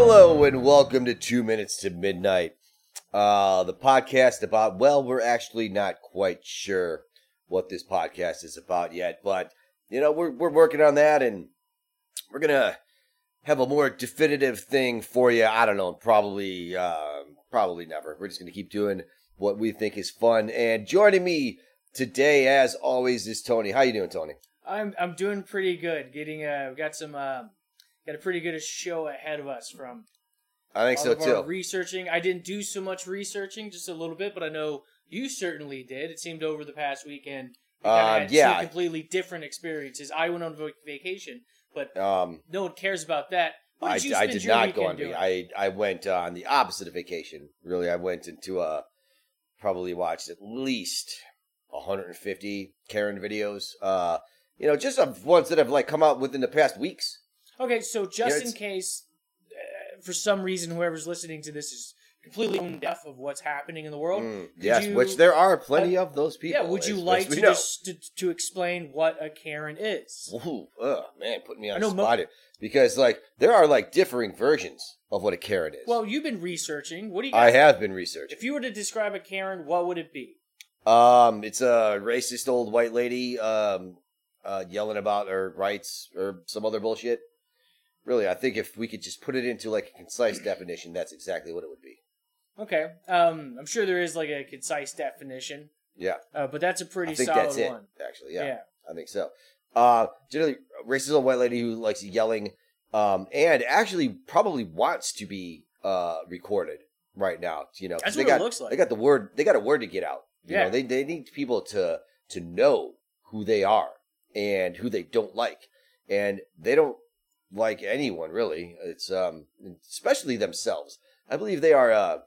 Hello and welcome to Two Minutes to Midnight. Uh, the podcast about, well, we're actually not quite sure what this podcast is about yet, but, you know, we're, we're working on that and we're gonna have a more definitive thing for you. I don't know, probably, uh, probably never. We're just gonna keep doing what we think is fun. And joining me today, as always, is Tony. How you doing, Tony? I'm I'm doing pretty good. Getting uh, got some uh, got a pretty good show ahead of us from I think so too. researching. I didn't do so much researching, just a little bit, but I know you certainly did. It seemed over the past weekend. You Um, had yeah. two completely different experiences. I went on vacation, but Um, no one cares about that. I, I did not go on. doing? I I went uh, on the opposite of vacation. Really, I went into a probably watched at least 150 Karen videos. Uh, you know, just of ones that have like come out within the past weeks. Okay, so just in case, uh, for some reason, whoever's listening to this is completely tone deaf of what's happening in the world. Mm, yes, you- which there are plenty of those people. yeah, would you like to just to, to explain what a Karen is? Ooh, ugh, man, put me on the mo- spot here because like there are like differing versions of what a Karen is. Well, you've been researching. What do you? I have been researching. If you were to describe a Karen, what would it be? Um, it's a racist old white lady, um, uh, yelling about her rights or some other bullshit. Really, I think if we could just put it into like a concise definition, that's exactly what it would be. Okay. Um, I'm sure there is like a concise definition, Yeah, uh, but that's a pretty I think solid that's it. one. Actually, yeah, Yeah. I think so. Uh, generally, racist old white lady who likes yelling, um, and actually probably wants to be uh recorded right now. You know, That's they what it got looks like. they got the word they got a word to get out. You Yeah. know, they they need people to to know who they are and who they don't like, and they don't like anyone really. It's um especially themselves. I believe they are uh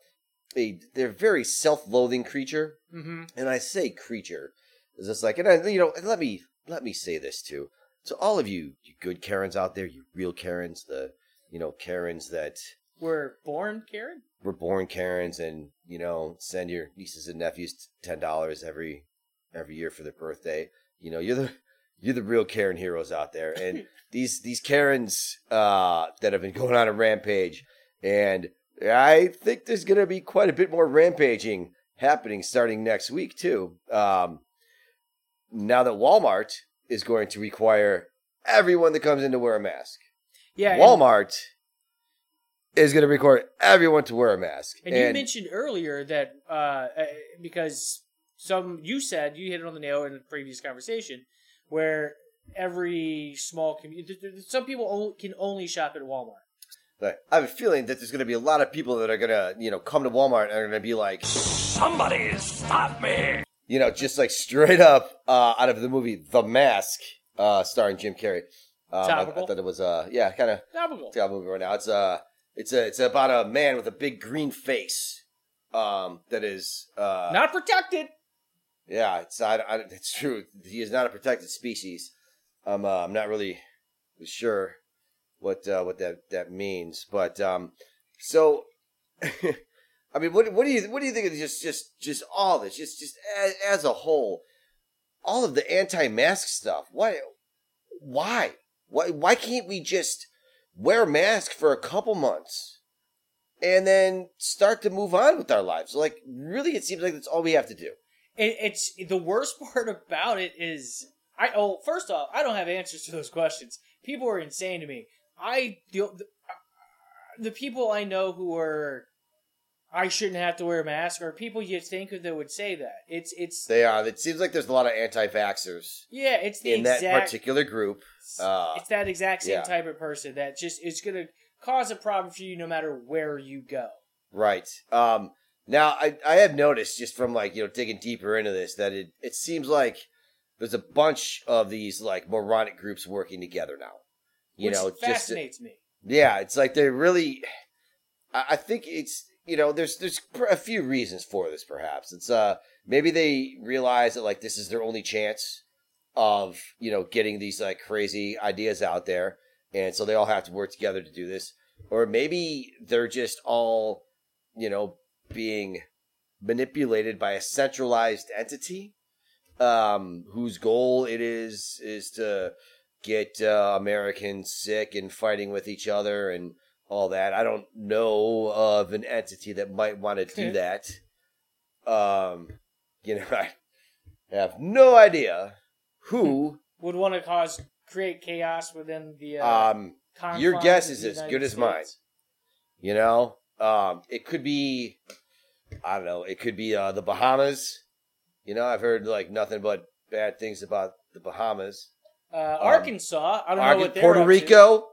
a they're very self-loathing creature, Mm-hmm. and I say creature is just like and I, you know let me let me say this too to all of you, you good Karens out there, you real Karens, the you know Karens that We're born Karen. were born Karens and you know send your nieces and nephews ten dollars every every year for their birthday. You know you're the you're the real Karen heroes out there, and these these Karens uh, that have been going on a rampage, and I think there's gonna be quite a bit more rampaging happening starting next week too. Um, now that Walmart is going to require everyone that comes in to wear a mask. Yeah. and- Walmart is going to require everyone to wear a mask. And, you mentioned earlier that uh, uh, because some you said you hit it on the nail in a previous conversation where every small community, some people only, can only shop at Walmart. But I have a feeling that there's going to be a lot of people that are going to, you know, come to Walmart and are going to be like, Somebody stop me! you know, just like straight up uh, out of the movie The Mask, uh, starring Jim Carrey. Um, I, I thought it was, uh, yeah, kind of Topical. it's movie right now. It's uh, it's a, it's about a man with a big green face, um, that is, uh, Not protected. Yeah, it's I, I, it's true. He is not a protected species. I'm uh, I'm not really sure what uh, what that that means, but um, so I mean, what what do you what do you think of just just just all this, just just as, as a whole, all of the anti-mask stuff? Why why why why can't we just wear a mask for a couple months? And then start to move on with our lives. Like, really, it seems like that's all we have to do. It, it's the worst part about it is I oh first off I don't have answers to those questions. People are insane to me. I the, the, the people I know who are I shouldn't have to wear a mask are people you think that would say that. It's it's They are. It seems like there's a lot of anti-vaxxers yeah it's the in that particular group. Uh, it's that exact same yeah. type of person that just is gonna cause a problem for you no matter where you go. right. Um, now, I I have noticed just from like you know digging deeper into this that it it seems like there's a bunch of these like moronic groups working together now. You which know, just fascinates me. yeah, it's like they're really. I, I think it's you know there's there's a few reasons for this. Perhaps it's uh maybe they realize that like this is their only chance of you know getting these like crazy ideas out there, and so they all have to work together to do this. Or maybe they're just all you know being manipulated by a centralized entity um, whose goal it is is to get uh, Americans sick and fighting with each other and all that. I don't know of an entity that might want to do that. Um, you know, I have no idea who. Would want to cause create chaos within the uh, Um, your guess is as good as mine. You know, um, it could be. I don't know. It could be uh, the Bahamas. You know, I've heard like nothing but bad things about the Bahamas. Uh, Arkansas. I don't know what they're Puerto. Rico,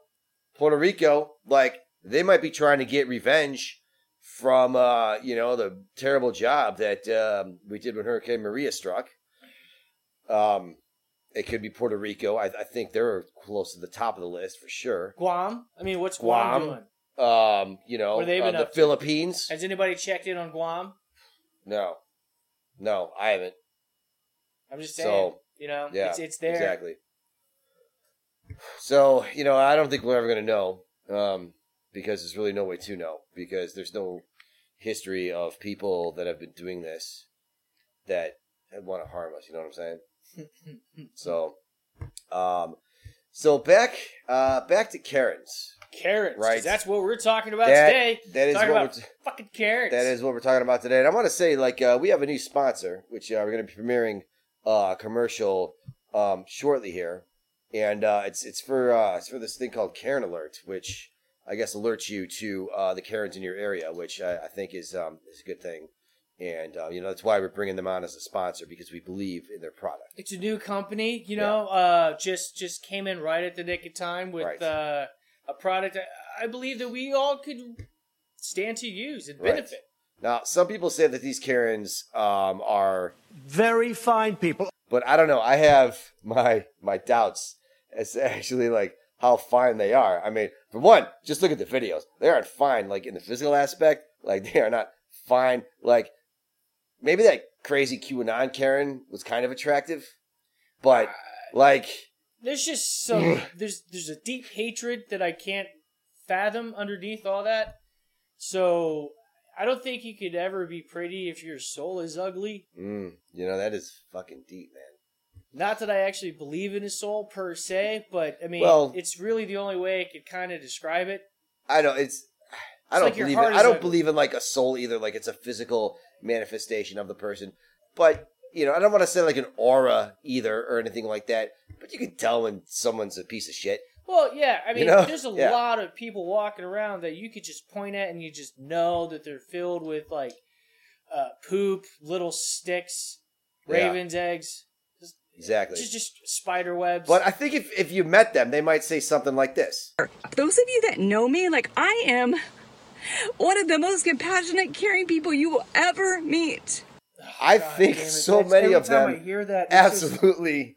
Puerto Rico, like they might be trying to get revenge from uh, you know the terrible job that um, we did when Hurricane Maria struck. Um, it could be Puerto Rico. I, I think they're close to the top of the list for sure. Guam. I mean, what's Guam, Guam. doing? Um, you know, they uh, the up to? Philippines. Has anybody checked in on Guam? No, no, I haven't. I'm just saying. So you know, yeah, it's it's there. exactly. So you know, I don't think we're ever going to know, um, because there's really no way to know because there's no history of people that have been doing this that want to harm us. You know what I'm saying? So, um, so back, uh, back to Karens. 'Cause Right. That's what we're talking about That- today. that is talking what about we're fucking Karens. That is what we're talking about today. And I want to say, like, uh, we have a new sponsor, which uh, we're going to be premiering uh, a commercial um, shortly here, and uh, it's it's for uh, it's for this thing called Karen Alert, which I guess alerts you to uh, the Karens in your area, which I, I think is um, is a good thing. And uh, you know that's why we're bringing them on as a sponsor because we believe in their product. It's a new company, you know. Uh, just just came in right at the nick of time with Right. uh, a product I, I believe that we all could stand to use and Right. benefit. Now, some people say that these Karens um, are Very fine people. but I don't know. I have my my doubts as to actually like how fine they are. I mean, for one, just look at the videos. They aren't fine like in the physical aspect. Like they are not fine. Like maybe that crazy QAnon Karen was kind of attractive, but like There's just some there's there's a deep hatred that I can't fathom underneath all that. So I don't think you could ever be pretty if your soul is ugly. mm, you know that is fucking deep, man. Not that I actually believe in a soul per se, but I mean, Well- it's really the only way I could kind of describe it. I don't. It's. I It's don't like believe. In, I don't ugly. believe in like a soul either. Like it's a physical manifestation of the person. But you know, I don't want to say like an aura either or anything like that. But you can tell when someone's a piece of shit. Well, yeah, I mean, know? there's a Yeah. lot of people walking around that you could just point at and you just know that they're filled with like uh, poop, little sticks, Yeah. ravens' eggs, Exactly. just just spider webs. But I think if if you met them, they might say something like this. Those of you that know me, like I am one of the most compassionate, caring people you will ever meet. I God think so that's- many of time I them hear that, it's just- absolutely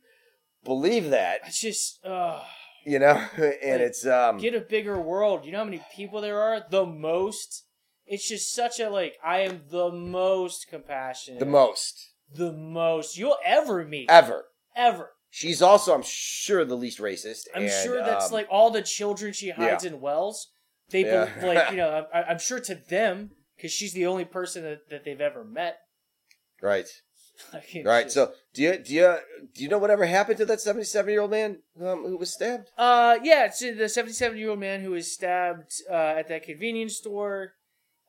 believe that. It's just, uh, You know, and it's um. get a bigger world. You know how many people there are? The most. It's just such a like. I am the most compassionate. the most The most you'll ever meet. ever. Ever. She's also, I'm sure, the least racist. I'm and, sure that's um, like all the children she hides in wells. They Yeah. bel like you know. I, I'm sure to them because she's the only person that, that they've ever met. Right. Like, Right. just- So, do you do you do you know whatever happened to that seventy-seven-year-old man um, who was stabbed? Uh, yeah, it's the 77 year old man who was stabbed uh, at that convenience store.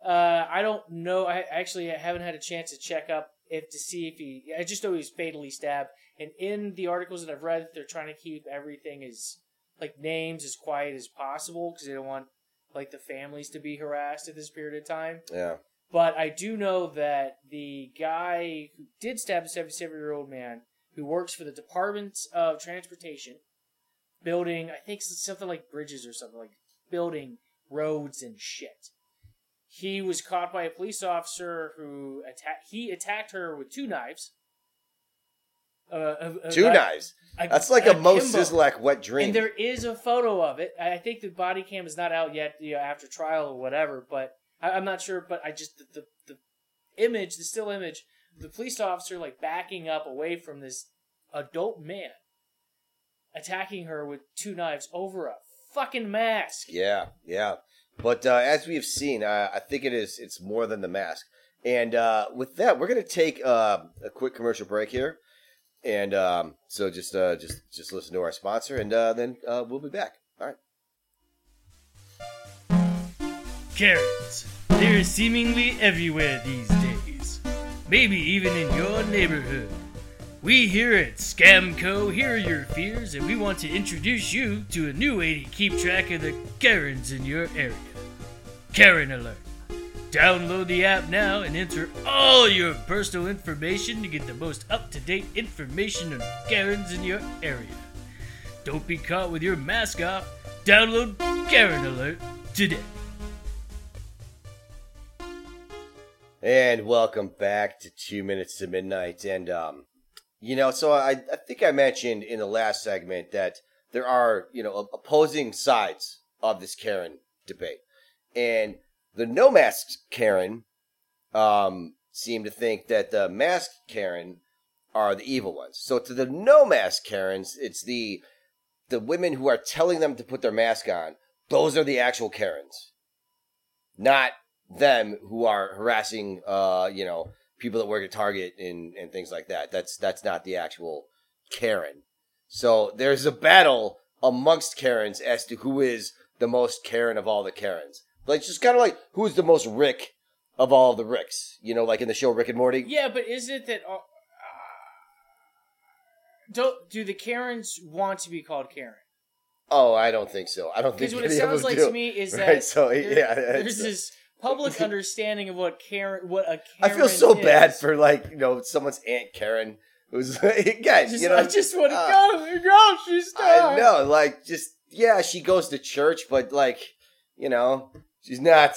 Uh, I don't know. I actually haven't had a chance to check up if to see if he. I just know he was fatally stabbed. And in the articles that I've read, they're trying to keep everything as like names as quiet as possible because they don't want like the families to be harassed at this period of time. Yeah. But I do know that the guy who did stab the 77 year old man, who works for the Department of Transportation, building, I think something like bridges or something, like building roads and shit. He was caught by a police officer who attacked. He attacked her with two knives. Uh, a- a Two guy- knives. That's like a, Mo akimbo. Szyslak wet dream. And there is a photo of it. I think the body cam is not out yet, you know, after trial or whatever. But I, I'm not sure. But I just the, the the image, the still image, the police officer like backing up away from this adult man, attacking her with two knives over a fucking mask. Yeah, yeah. But uh, as we have seen, I think it is it's more than the mask. And uh, with that, we're gonna take uh, a quick commercial break here, and um, so just uh, just just listen to our sponsor, and uh, then uh, we'll be back. All right. Karens. They're seemingly everywhere these days. Maybe even in your neighborhood. We here at Scamco hear your fears and we want to introduce you to a new way to keep track of the Karens in your area. Karen Alert. Download the app now and enter all your personal information to get the most up to date information on Karens in your area. Don't be caught with your mask off. Download Karen Alert today. And welcome back to Two Minutes to Midnight. And, um, you know, so I, I think I mentioned in the last segment that there are, you know, opposing sides of this Karen debate. And the no mask Karen um, seem to think that the mask Karen are the evil ones. So to the no mask Karens, it's the the women who are telling them to put their mask on. Those are the actual Karens, not them who are harassing, uh, you know, people that work at Target and and things like that. That's that's not the actual Karen. So there's a battle amongst Karens as to who is the most Karen of all the Karens. Like just kind of like who's the most Rick of all the Ricks. You know, like in the show Rick and Morty. Yeah, but is it that uh, don't do the Karens want to be called Karen? Oh, I don't think so. I don't think Because what it sounds like do. to me is that Right, so, there- yeah, there's this public understanding of what Karen, what a Karen I feel so is. bad for like you know someone's aunt Karen who's again Just, you know I just want to uh, go, girl. She's I know like just yeah she goes to church but like you know she's not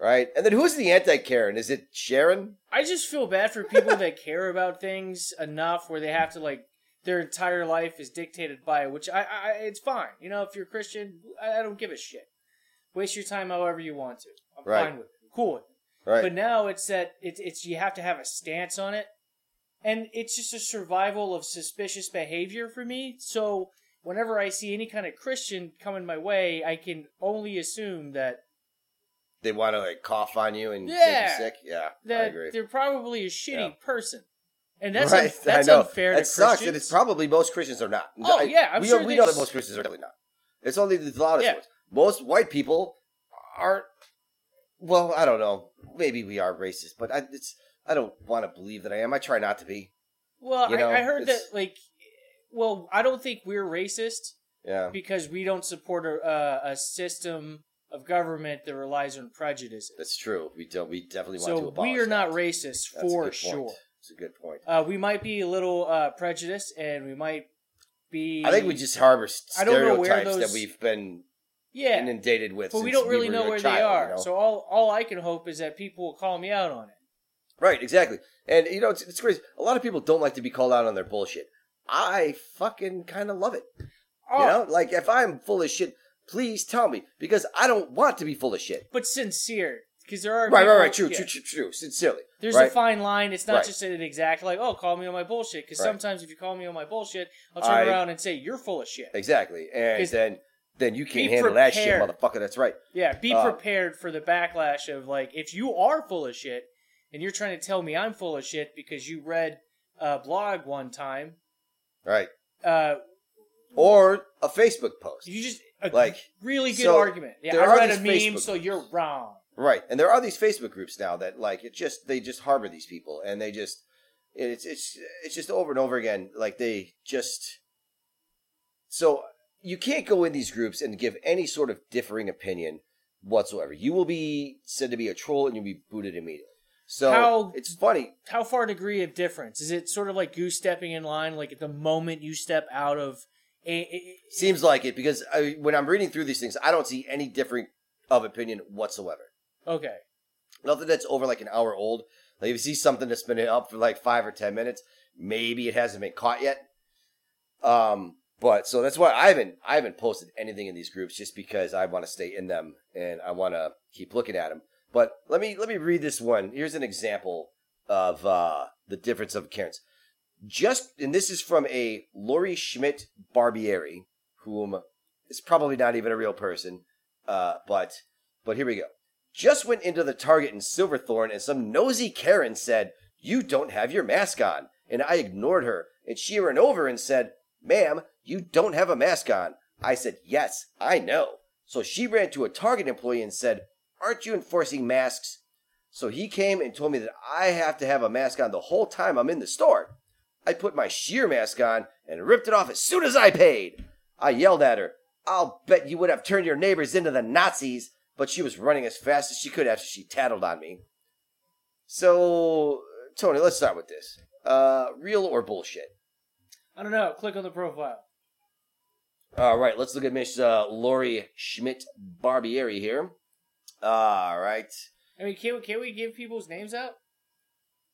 right and then who's the anti Karen is it Sharon I just feel bad for people that care about things enough where they have to like their entire life is dictated by it, which I, I it's fine. You know, if you're a Christian, I, I don't give a shit. Waste your time however you want to. I'm Right. fine with it. Cool with it. right But now it's that it's it's you have to have a stance on it, and it's just a survival of suspicious behavior for me. So whenever I see any kind of Christian coming my way, I can only assume that they want to like cough on you and make Yeah. you sick yeah I agree they're probably a shitty Yeah. person, and that's right un- that's unfair that sucks Christians. and it's probably most Christians are not Oh, I- yeah, I'm we, sure know, we know that most Christians are really not it's only the loudest Yeah. ones most white people aren't well I don't know maybe we are racist but I it's I don't want to believe that I am I try not to be well, you know, I, I heard that like, well, I don't think we're racist yeah because we don't support a, a system of government that relies on prejudices. That's true. We don't. We definitely want to So we are not that. racist for sure. It's a good point. Uh, we might be a little uh, prejudiced, and we might be. I think we just harbor I don't know where stereotypes that we've been yeah, inundated with. but we don't really were know where child, they are. you know? So all all I can hope is that people will call me out on it. right, exactly. And you know, it's, it's crazy. A lot of people don't like to be called out on their bullshit. I fucking kind of love it. Oh, You know, like if I'm full of shit, please tell me because I don't want to be full of shit. but sincere because there are Right, people- right, right. True, yeah. true, true, true. Sincerely. There's right? a fine line. It's not Right. just an exact like, oh, call me on my bullshit. Because Right. sometimes if you call me on my bullshit, I'll turn I- around and say you're full of shit. exactly, and then then you can't be handle that shit, motherfucker. That's right. Yeah, be Uh, prepared for the backlash of like if you are full of shit and you're trying to tell me I'm full of shit because you read a blog one time, Right. uh, Or a Facebook post. you just Like, really good so argument. Yeah, there I are read a meme, Facebook so you're wrong. Right, and there are these Facebook groups now that like it just they just harbor these people, and they just it's it's it's just over and over again. Like they just so you can't go in these groups and give any sort of differing opinion whatsoever. You will be said to be a troll, and you'll be booted immediately. So How- it's funny. How far degree of difference is it? Sort of like goose stepping in line, like at the moment you step out of a, a- Seems like it because I, when I'm reading through these things, I don't see any differing of opinion whatsoever. okay. Nothing that's over like an hour old. Like if you see something that's been up for like five or ten minutes, maybe it hasn't been caught yet. Um, but so that's why I haven't I haven't posted anything in these groups just because I want to stay in them and I want to keep looking at them. But let me let me read this one. Here's an example of uh, the difference of Karens. Just and this is from a Lori Schmidt Barbieri, whom is probably not even a real person. Uh, but but here we go. Just went into the Target in Silverthorne and some nosy Karen said, You don't have your mask on. And I ignored her. And she ran over and said, Ma'am, you don't have a mask on. I said, Yes, I know. So she ran to a Target employee and said, aren't you enforcing masks? So he came and told me that I have to have a mask on the whole time I'm in the store. I put my sheer mask on and ripped it off as soon as I paid. I yelled at her, I'll bet you would have turned your neighbors into the Nazis, but she was running as fast as she could after she tattled on me. So, Tony, let's start with this. Uh, real or bullshit? I don't know. Click on the profile. All right, let's look at Miss uh, Lori Schmidt Barbieri here. All right, I mean, can we, can we give people's names out?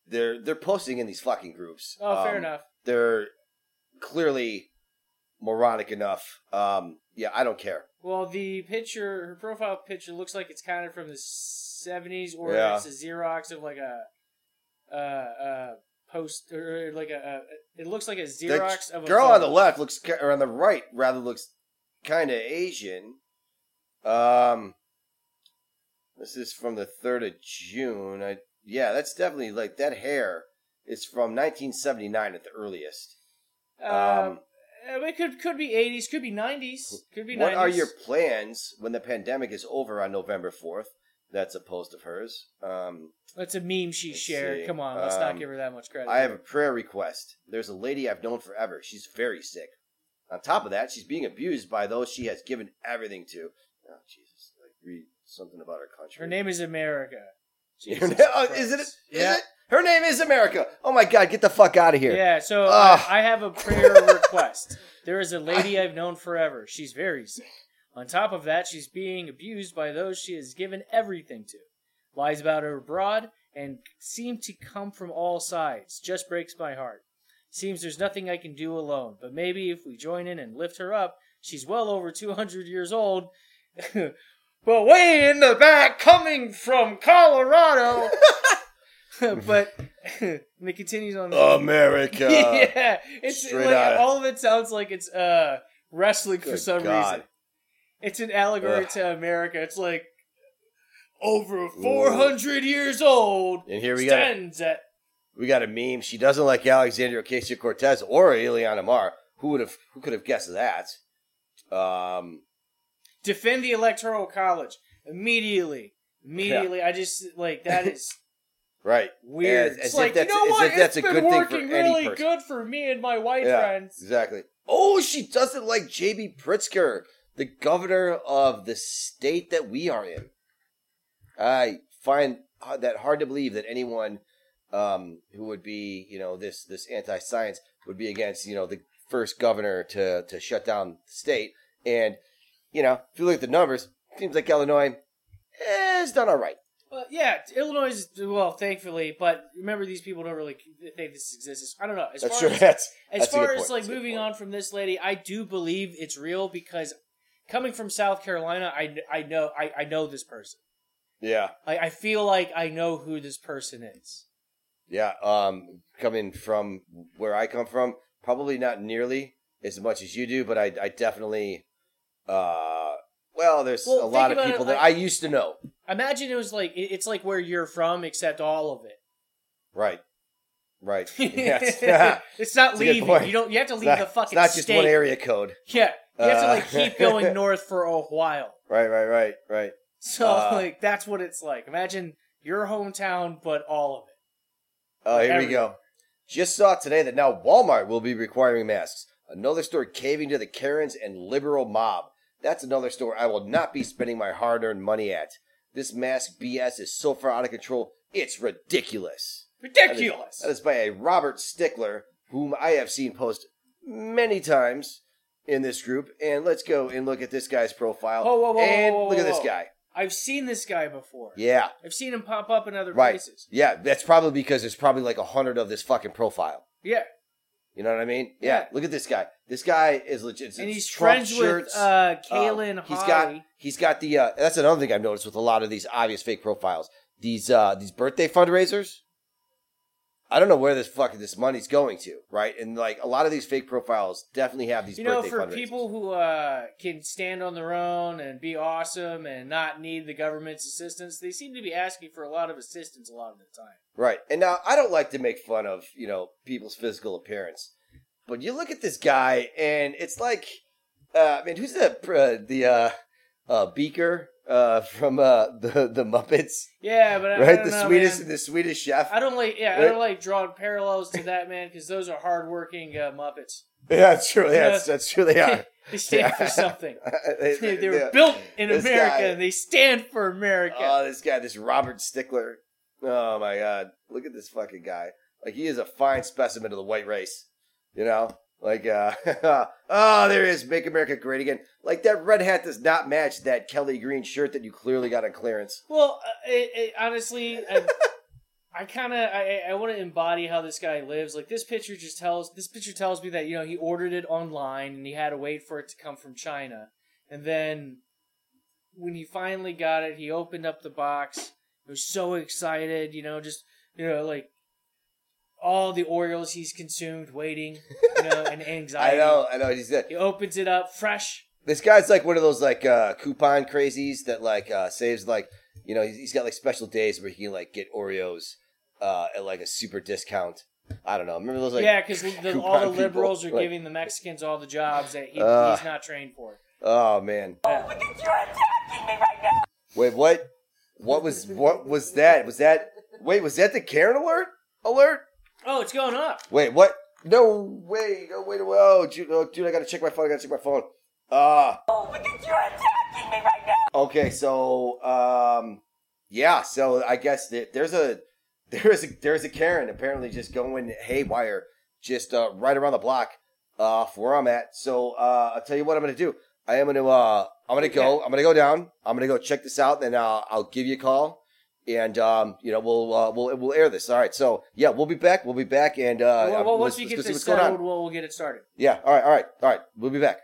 they're they're posting in these fucking groups. Oh, fair Um, enough. They're clearly moronic enough. Um, yeah, I don't care. Well, the picture, her profile picture looks like it's kind of from the '70s, or Yeah. it's a Xerox of like a, uh, uh, post or like a, a. It looks like a Xerox of a girl on the left looks, or on the right rather looks kind of Asian. Um, this is from the third of June. I yeah, that's definitely like that hair is from 1979 at the earliest. Um, Um, it could could be '80s, could be '90s, could be What 90s. are your plans when the pandemic is over on November 4th? That's a post of hers. Um, That's a meme she shared. see. Come on, let's not Um, give her that much credit. I have a prayer request. There's a lady I've known forever. She's very sick. On top of that, she's being abused by those she has given everything to. Oh, Jesus. Like, read something about her country. Her name is America. Her Jesus oh, is it? Yeah. it? Her name is America. Oh my God, get the fuck out of here. Yeah, so Ugh. I, I have a prayer request. There is a lady I've known forever. She's very sick. On top of that, she's being abused by those she has given everything to. Lies about her abroad and seem to come from all sides. Just breaks my heart. Seems there's nothing I can do alone, but maybe if we join in and lift her up, she's well over 200 years old. but way in the back, coming from Colorado. but and it continues on. America. yeah, it's Straight like all of it sounds like it's uh wrestling for some God. reason. It's an allegory Ugh. to America. It's like over four hundred years old. And here we got at we got a meme. She doesn't like Alexandria Ocasio Cortez or Ilhan Omar. Who would have? Who could have guessed that? Um, defend the electoral college immediately. Immediately, I just like that is right. weird. As- it's as if like that's- you know what? it's a been good thing for working really good for me and my white Yeah, friends. Exactly. Oh, she doesn't like J.B. Pritzker, the governor of the state that we are in. I find that hard to believe that anyone um, who would be, you know, this this anti-science would be against, you know, the first governor to to shut down the state. And you know, if you look at the numbers, seems like Illinois has done all right. Well, yeah, Illinois is well, thankfully, but remember these people don't really think this exists. I don't know. As That's far true. as That's as that's far as like That's moving on from this lady, I do believe it's real because coming from South Carolina, I, I know I, I know this person. Yeah. I, I feel like I know who this person is. Yeah, um, coming from where I come from, probably not nearly as much as you do, but I, I definitely, uh, well, there's Well, a lot of about it, people that like- I used to know. Imagine it was like it's like where you're from, except all of it. Right, right. Yes. it's not good leaving. You don't. You have to It's leave not, the it's fucking not just state. one area code. Yeah, you have to Uh, like keep going north for a while. Right, right, right, right. So Uh, like that's what it's like. Imagine your hometown, but all of it. Oh, here we go. Just saw today that now Walmart will be requiring masks. Another store caving to the Karens and liberal mob. That's another store I will not be spending my hard earned money at. This mask BS is so far out of control, it's ridiculous. Ridiculous. That is by a Robert Stickler, whom I have seen post many times in this group. And let's go and look at this guy's profile. Whoa, whoa, whoa, and whoa, whoa, look at this guy. I've seen this guy before. Yeah, I've seen him pop up in other right. places. Yeah, that's probably because there's probably like a hundred of this fucking profile. Yeah, You know what I mean? Yeah. Yeah. Look at this guy. This guy is legit. and he's Trump friends shirts. with uh, Um, Kaylin he's got he's got the uh, that's another thing I've noticed with a lot of these obvious fake profiles. These uh these birthday fundraisers. I don't know where this fucking this money's going to, right? And like a lot of these fake profiles definitely have these you know, for people who uh, can stand on their own and be awesome and not need the government's assistance, they seem to be asking for a lot of assistance a lot of the time. Right. And now I don't like to make fun of, you know, people's physical appearance. But you look at this guy and it's like uh I mean, who's the uh, the uh uh Beaker uh, from uh, the the Muppets, Yeah, but I, right? don't The know, Swedish, man. the Swedish chef. I don't like. Yeah, I don't like drawing parallels to that man because those are hardworking uh, Muppets. Yeah, that's true. Yeah, Yeah. that's, that's true. They are. they stand for something. they, They, they were yeah. built in This America. guy- and They stand for America. Oh, this guy, this Robert Stickler. Oh my God! Look at this fucking guy. Like he is a fine specimen of the white race. You know, like uh, oh, there he. Make America great again. Like that red hat does not match that Kelly green shirt that you clearly got on clearance. well, uh, it, it, honestly, I, I kind of I, I want to embody how this guy lives. Like this picture just tells this picture tells me that you know he ordered it online and he had to wait for it to come from China, and then when he finally got it, he opened up the box. He was so excited, you know, just you know like all the Oreos he's consumed, waiting, you know, and anxiety. I know, I know. He's that. He opens it up fresh. This guy's like one of those like uh, coupon crazies that like uh, saves like you know he's, he's got like special days where he can like get Oreos uh, at like a super discount. I don't know. Remember those like yeah, because all coupon the people? liberals are Like- giving the Mexicans all the jobs that he, Uh. he's not trained for. Oh man. Oh, look at you attacking me right now. Wait, what? What was what was that? Was that wait? Was that the Karen alert? Alert? Oh, it's going up. Wait, what? No way! No wait! Oh, dude, oh, dude, I gotta check my phone. I gotta check my phone. Ah. Uh, oh, because you're attacking me right now. Okay, so um, yeah. So I guess that there's a there's a there's a Karen apparently just going haywire, just uh, right around the block, uh, for where I'm at. So uh, I'll tell you what I'm gonna do. I am gonna uh, I'm gonna go. I'm gonna go down. I'm gonna go check this out, and uh, I'll give you a call, and um, you know we'll uh, we'll we'll air this. All right. So yeah, we'll be back. We'll be back, and uh, well, well, let's- once let's, you get this settled, we'll, we'll get it started. Yeah. All right. All right. All right. We'll be back.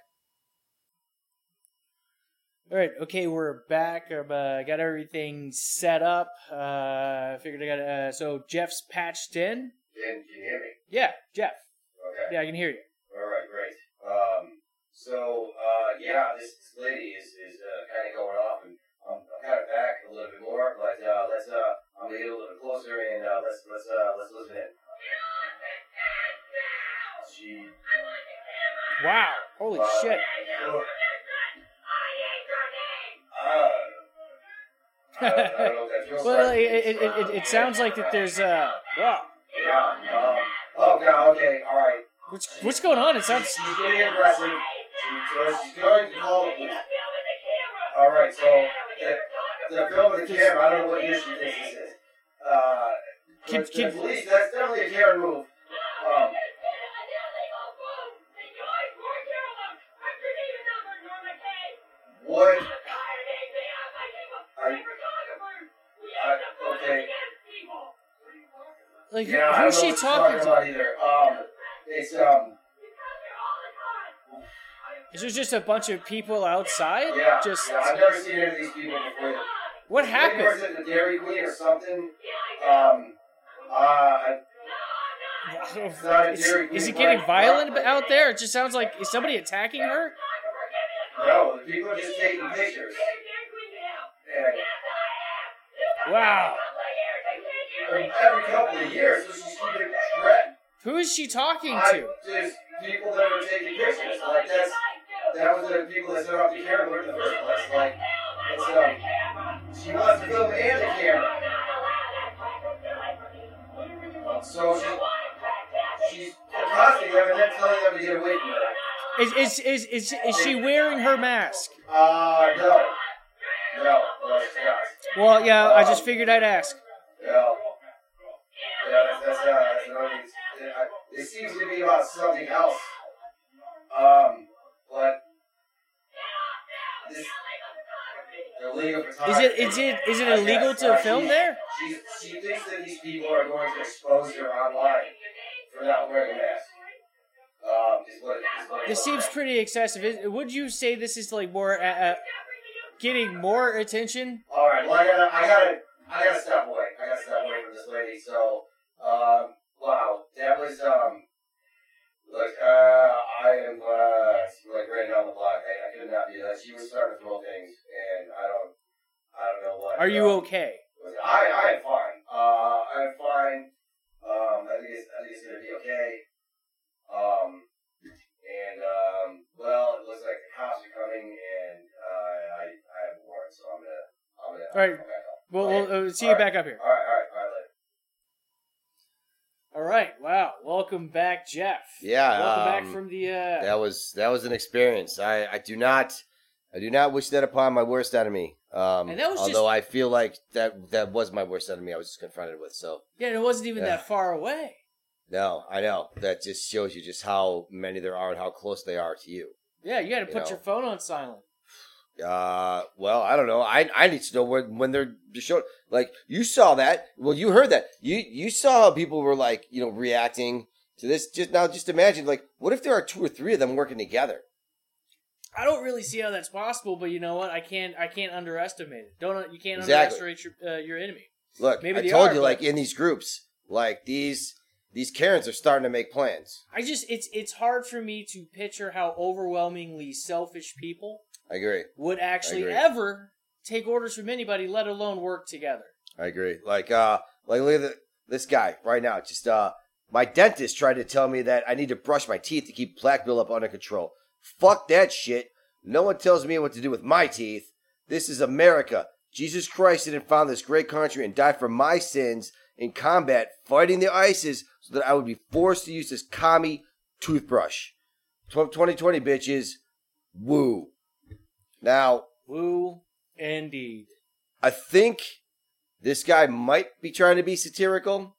All right. Okay, we're back. I've uh, got everything set up. Uh, I figured I got uh, so Jeff's patched in. Can, can you hear me? Yeah, Jeff. Okay. Yeah, I can hear you. All right, great. Um, so uh, yeah, this, this lady is is uh, kind of going off, and Kind of back a little bit more, but uh, let's uh, I'm gonna get a little bit closer, and uh, let's let's uh, let's listen in. She. Wow. Holy uh, shit. sure. Uh, I don't, I don't know what that feels Well, it, it, it, it, it sounds like that there's uh. Wow. Yeah. Oh god. Okay. All right. What's what's going on? It sounds. She's getting aggressive. She's going to call. All right, so the film with the camera. I don't know what year she thinks this is. Uh, Can- but can- the police. That's definitely a Karen move. Um, what? Are you, uh, okay. Like, Yeah, who's she what talking to? about either. Um, it's um, Is there just a bunch of people outside? yeah. Just yeah, I've never seen any of these people before. What Maybe works happened? at the Dairy Queen or something. Um, uh, I- not Is, Dairy Queen, is it getting but- violent out there? It just sounds like is somebody attacking her? no, the people are just taking pictures. And Wow. every couple of years, so she's keeping track. Who is she talking I, to? there's people that were taking pictures. Like that's that was the people that set off the camera in the first place. Like it's um, she wants to film and the camera. So she she's accosting them and then telling them to get away from her. Is is is is, is she wearing her mask? Uh, no. No, no, she's not. Well, yeah, I just figured I'd ask. No. Yeah, that's, that's, uh, that's thing. It, I- it seems to be about something else. Um, but this illegal Is it is it is it illegal guess, to uh, film she- there? She, she thinks that these people are going to expose her online for not wearing a mask. Um, is what, is what This seems pretty excessive. Is, would you say this is like more uh, uh, getting more attention? All right. Well, I gotta, I gotta, I gotta step away. I gotta step away from this lady. So, um, wow, that was um, look, uh, I am uh, like right down the block. I, I could not be that. She was starting to throw things, and I don't, I don't know what. Are you um, okay? I, I am fine. Uh, I'm fine. Um, I think it's, I think it's gonna be okay. Um, and um, well, it looks like the cops are coming, and uh, I, I have a warrant, so I'm gonna, I'm gonna. All right. Well, we'll uh, see you back up here. All right, all right, all right. All right. Wow. Welcome back, Jeff. Yeah, Welcome back um, from the. Uh, That was that was an experience. I I do not I do not wish that upon my worst enemy. Um, And that was although just- I feel like that that was my worst enemy. I was just confronted with. So yeah, and it wasn't even Yeah. that far away. no, I know that just shows you just how many there are and how close they are to you. Yeah, you got to You put know. your phone on silent. Uh, well, I don't know. I I need to know when when they're showing. Like you saw that. Well, you heard that. You you saw how people were like you know reacting to this. Just now, just imagine like what if there are two or three of them working together? I don't really see how that's possible, but you know what? I can't. I can't underestimate it. Don't you can't Exactly. underestimate your uh, your enemy. Look, Maybe I they told are, you but- like in these groups, like these these Karens are starting to make plans. I just it's it's hard for me to picture how overwhelmingly selfish people I agree. would actually agree. ever take orders from anybody, let alone work together. I agree. Like uh, like look at the, this guy right now. Just uh, my dentist tried to tell me that I need to brush my teeth to keep plaque buildup under control. Fuck that shit. No one tells me what to do with my teeth. This is America. Jesus Christ didn't found this great country and die for my sins in combat, fighting the ISIS, so that I would be forced to use this commie toothbrush. 2020 bitches, woo. Now, Woo, indeed. I think this guy might be trying to be satirical.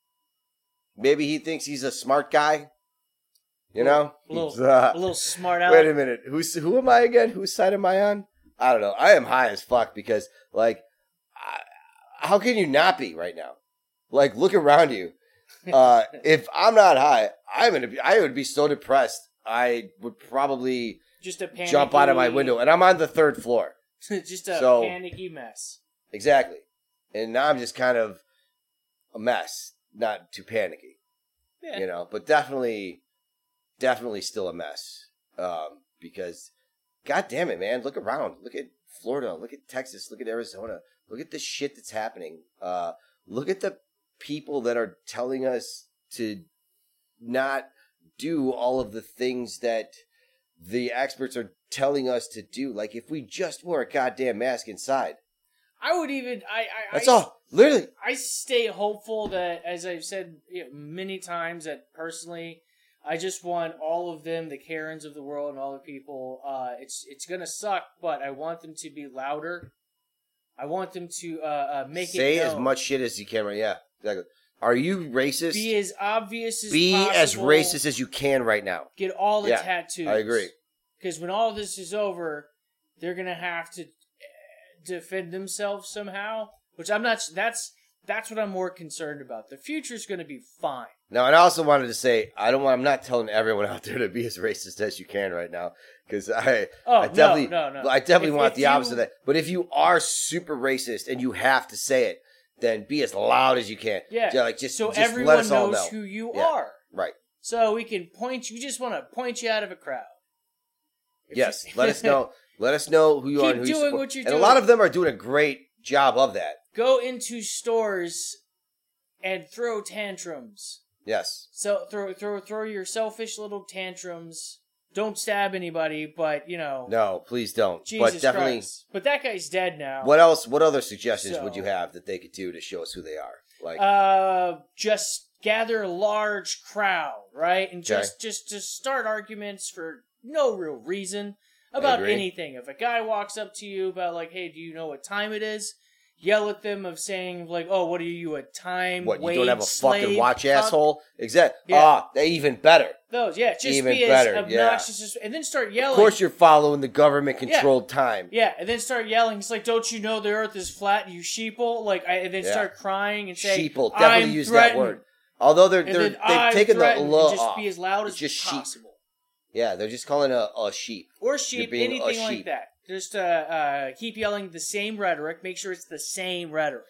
Maybe he thinks he's a smart guy. You know? a little, uh, a little smart wait a minute. Who's who am I again? Whose side am I on? I don't know. I am high as fuck because like I, how can you not be right now? Like look around you. Uh if I'm not high, I'm to be I would be so depressed. I would probably Just a panicky, jump out of my window and I'm on the third floor. just a So- panicky mess. Exactly. And now I'm just kind of a mess, not too panicky, Yeah. you know, but definitely, definitely still a mess. Um, because, god damn it, man, look around. Look at Florida. Look at Texas. Look at Arizona. Look at the shit that's happening. Uh, look at the people that are telling us to not do all of the things that the experts are telling us to do. Like, if we just wore a goddamn mask inside. I would even I I That's I, all. Literally. I stay hopeful that, as I've said you know, many times, that personally, I just want all of them, the Karens of the world, and all the people. Uh, it's it's gonna suck, but I want them to be louder. I want them to uh, uh, make Say as much shit as you can. Right? Yeah, exactly. Are you racist? Be as obvious as Be as racist as you can right now. Get all the Yeah, tattoos. I agree. Because when all this is over, they're gonna have to eh, defend themselves somehow. Which I'm not. That's that's what I'm more concerned about. The future's gonna be fine. Now, and I also wanted to say, I don't. want I'm not telling everyone out there to be as racist as you can right now, because I, Oh I definitely, no, no, no. I definitely If- want if the you- opposite of that. But if you are super racist and you have to say it, then be as loud as you can. Yeah. like just so just everyone let us all knows know. who you Yeah. are. Right. So we can point you. Just want to point you out of a crowd. If Yes. you- let us know. Let us know who you are Keep and who you doing support. what you're and doing. a lot of them are doing a great job of that. Go into stores and throw tantrums. Yes. So throw throw throw your selfish little tantrums. Don't stab anybody, but you know, No, please don't. Jesus but definitely. Christ. But that guy's dead now. What else? What other suggestions would you have that they could do to show us who they are? Like, Uh, just gather a large crowd, right, and Okay. just just just start arguments for no real reason about anything. If a guy walks up to you about like, "Hey, do you know what time it is?" Yell at them of saying like, "Oh, what are you a time? what? You don't have a fucking watch, cuck?" asshole? Exactly. Yeah. Ah, they even better. Those, yeah, just Even be better, as yeah. obnoxious as, and then start yelling. Of course, you're following the government-controlled time. Yeah, and then start yelling. It's like, don't you know the Earth is flat, you sheeple? Like, I, and then Yeah. start crying and say, Sheeple. Definitely I'm use threatened. that word. Although they're they're they've taken the law just off. be as loud It's as just sheep. possible. Yeah, they're just calling a, a sheep. Or sheep, anything like that. Just uh, uh, keep yelling the same rhetoric. Make sure it's the same rhetoric.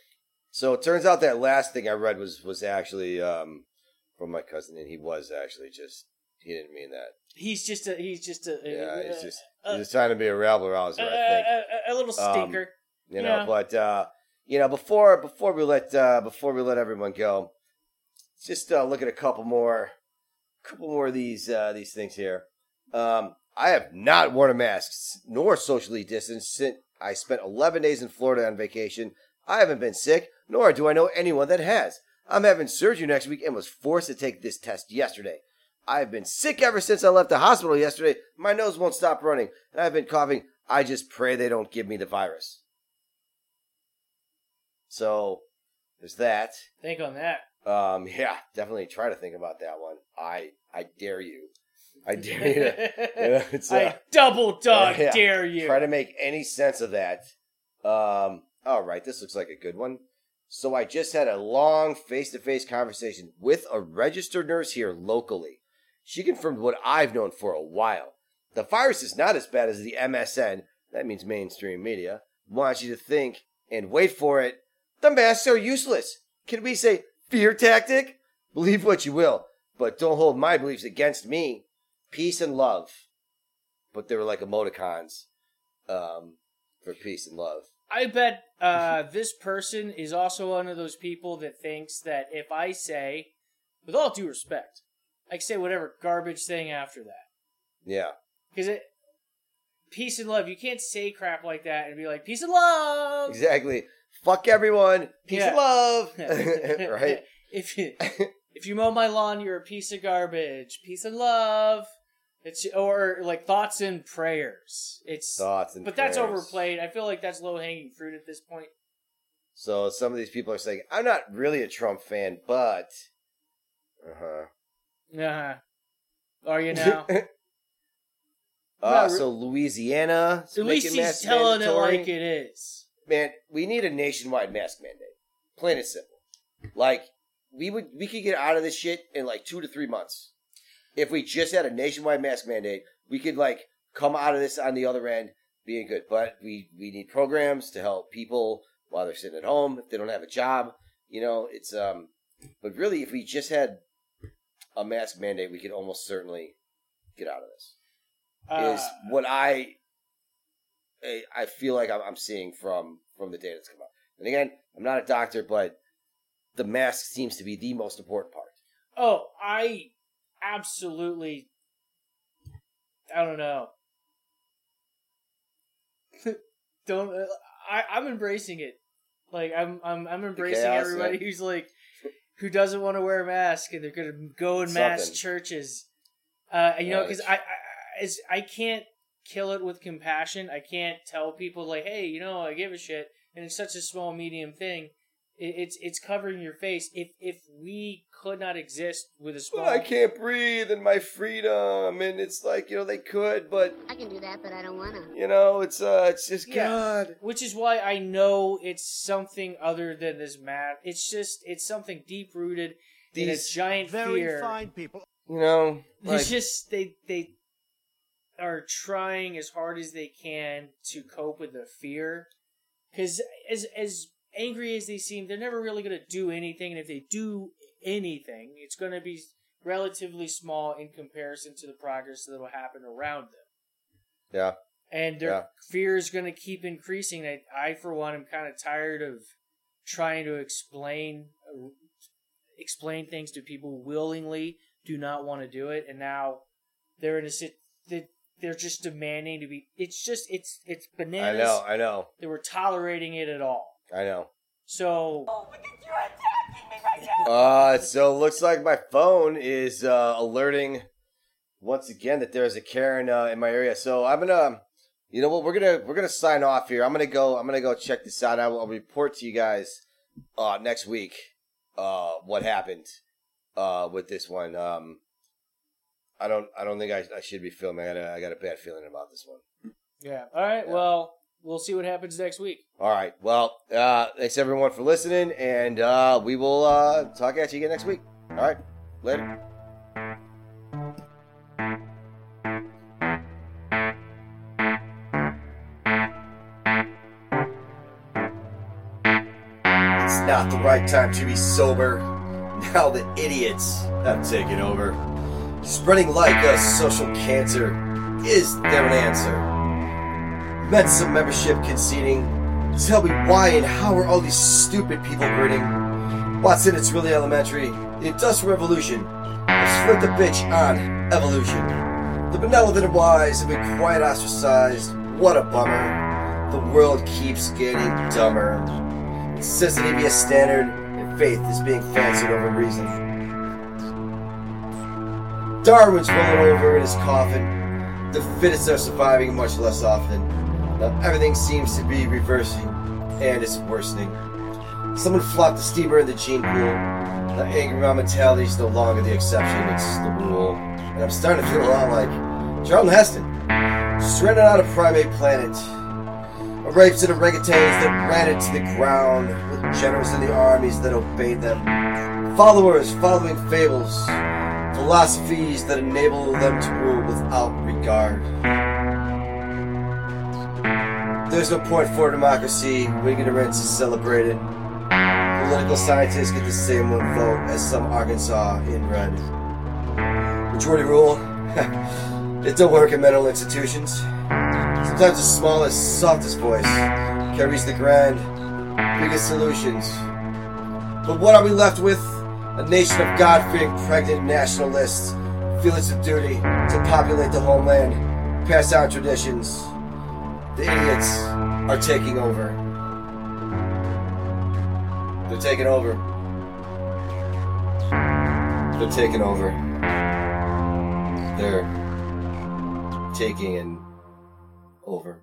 So it turns out that last thing I read was was actually um, from my cousin, and he was actually just he didn't mean that. He's just a, he's just a, Yeah, a, he's just uh, he's just trying to be a rabble rouser. I think. a, little Um, stinker. you know Yeah. but uh you know before before we let uh before we let everyone go just uh look at a couple more couple more of these uh these things here um i have not worn a mask nor socially distanced since i spent 11 days in florida on vacation I haven't been sick, nor do I know anyone that has. I'm having surgery next week and was forced to take this test yesterday. I've been sick ever since I left the hospital yesterday. My nose won't stop running, and I've been coughing. I just pray they don't give me the virus. So, there's that. Think on that. Um, yeah, definitely try to think about that one. I I dare you. I dare you. To, it's, uh, I double dog yeah. dare you. Try to make any sense of that. Um, all right, this looks like a good one. So I just had a long face-to-face conversation with a registered nurse here locally. She confirmed what I've known for a while. The virus is not as bad as the MSN, that means mainstream media, wants you to think, and wait for it, the masks are useless. Can we say fear tactic? Believe what you will, but don't hold my beliefs against me. Peace and love. But they were like emoticons um, for peace and love. I bet uh, this person is also one of those people that thinks that if I say, with all due respect, I can say whatever garbage thing after that. Yeah. Because it, peace and love, you can't say crap like that and be like, peace and love! Exactly. Fuck everyone. Peace Yeah. and love. right? If you, if you mow my lawn, you're a piece of garbage. Peace and love. It's or like thoughts and prayers. It's Thoughts and but that's overplayed. I feel like that's low hanging fruit at this point. So some of these people are saying, I'm not really a Trump fan, but. Uh huh. Uh-huh. Are you now? Uh, re- so Louisiana. is At least he's telling it like it is. Man, we need a nationwide mask mandate. Plain and simple. Like we would, we could get out of this shit in like two to three months. If we just had a nationwide mask mandate, we could like come out of this on the other end being good. But we we need programs to help people while they're sitting at home if they don't have a job. You know, it's um. But really, if we just had a mask mandate, we could almost certainly get out of this. Uh, is what I I- feel like I'm, I'm seeing from from the data that's come out. And again, I'm not a doctor, but the mask seems to be the most important part. oh, I absolutely. I don't know. don't uh, I? I'm embracing it. Like I'm, I'm, I'm embracing chaos, everybody yeah. who's like, who doesn't want to wear a mask and they're gonna go in mass churches. Uh, you know, because I, I, I can't kill it with compassion. I can't tell people like, hey, you know, I give a shit, and it's such a small, medium thing. It, it's it's covering your face. If if we could not exist with a small, But I can't breathe and my freedom, and it's like you know they could, but I can do that, but I don't wanna. you know it's uh it's just Yeah. God. which is why I know it's something other than this math. It's just it's something deep rooted in a These giant Very fear. fine people. you know like, It's just they they are trying as hard as they can to cope with the fear, because as as angry as they seem, they're never really going to do anything, and if they do anything, it's going to be relatively small in comparison to the progress that will happen around them. yeah And their Yeah. fear is going to keep increasing. I, I, for one, am kind of tired of trying to explain explain things to people willingly do not want to do it, and now they're in a sit that they're just demanding to be. It's just it's it's bananas. I know I know They were tolerating it at all. I know. So oh, Uh, so looks like my phone is uh, alerting once again that there's a Karen uh, in my area. So I'm gonna, you know what, we're gonna we're gonna sign off here. I'm gonna go. I'm gonna go check this out. I will I'll report to you guys uh, next week uh, what happened uh, with this one. Um, I don't I don't think I, I should be filming. I got, a, I got a bad feeling about this one. yeah, all right. Yeah. Well, we'll see what happens next week. All right. Well, uh, thanks everyone for listening, and uh, we will uh, talk at you again next week. All right. Later. It's not the right time to be sober. Now the idiots have taken over. Spreading like a social cancer is their answer. Some membership conceding. Tell me why and how are all these stupid people grinning? Watson, it's really elementary. The Industrial Revolution has flipped the bitch on evolution. The benevolent and wise have been quite ostracized. What a bummer. The world keeps getting dumber. It says that a standard, and faith is being fancied over reason. Darwin's rolling over in his coffin. The fittest are surviving much less often. Everything seems to be reversing, and it's worsening. Someone flopped the steamer in the gene pool. The angry mom mentality is no longer the exception, it's the rule. And I'm starting to feel a lot like Charlton Heston, stranded on a primate planet. A rapes and orangutans that ran it to the ground, with generals in the armies that obeyed them. Followers following fables, philosophies that enable them to rule without regard. There's no point for democracy when ignorance is celebrated. Political scientists get the same one vote as some Arkansas in inbred. Majority rule? it don't work in mental institutions. Sometimes the smallest, softest voice carries the grand, biggest solutions. But what are we left with? A nation of God-fearing pregnant nationalists, feelings of duty to populate the homeland, pass down traditions. The idiots are taking over. They're taking over. They're taking over. They're taking over.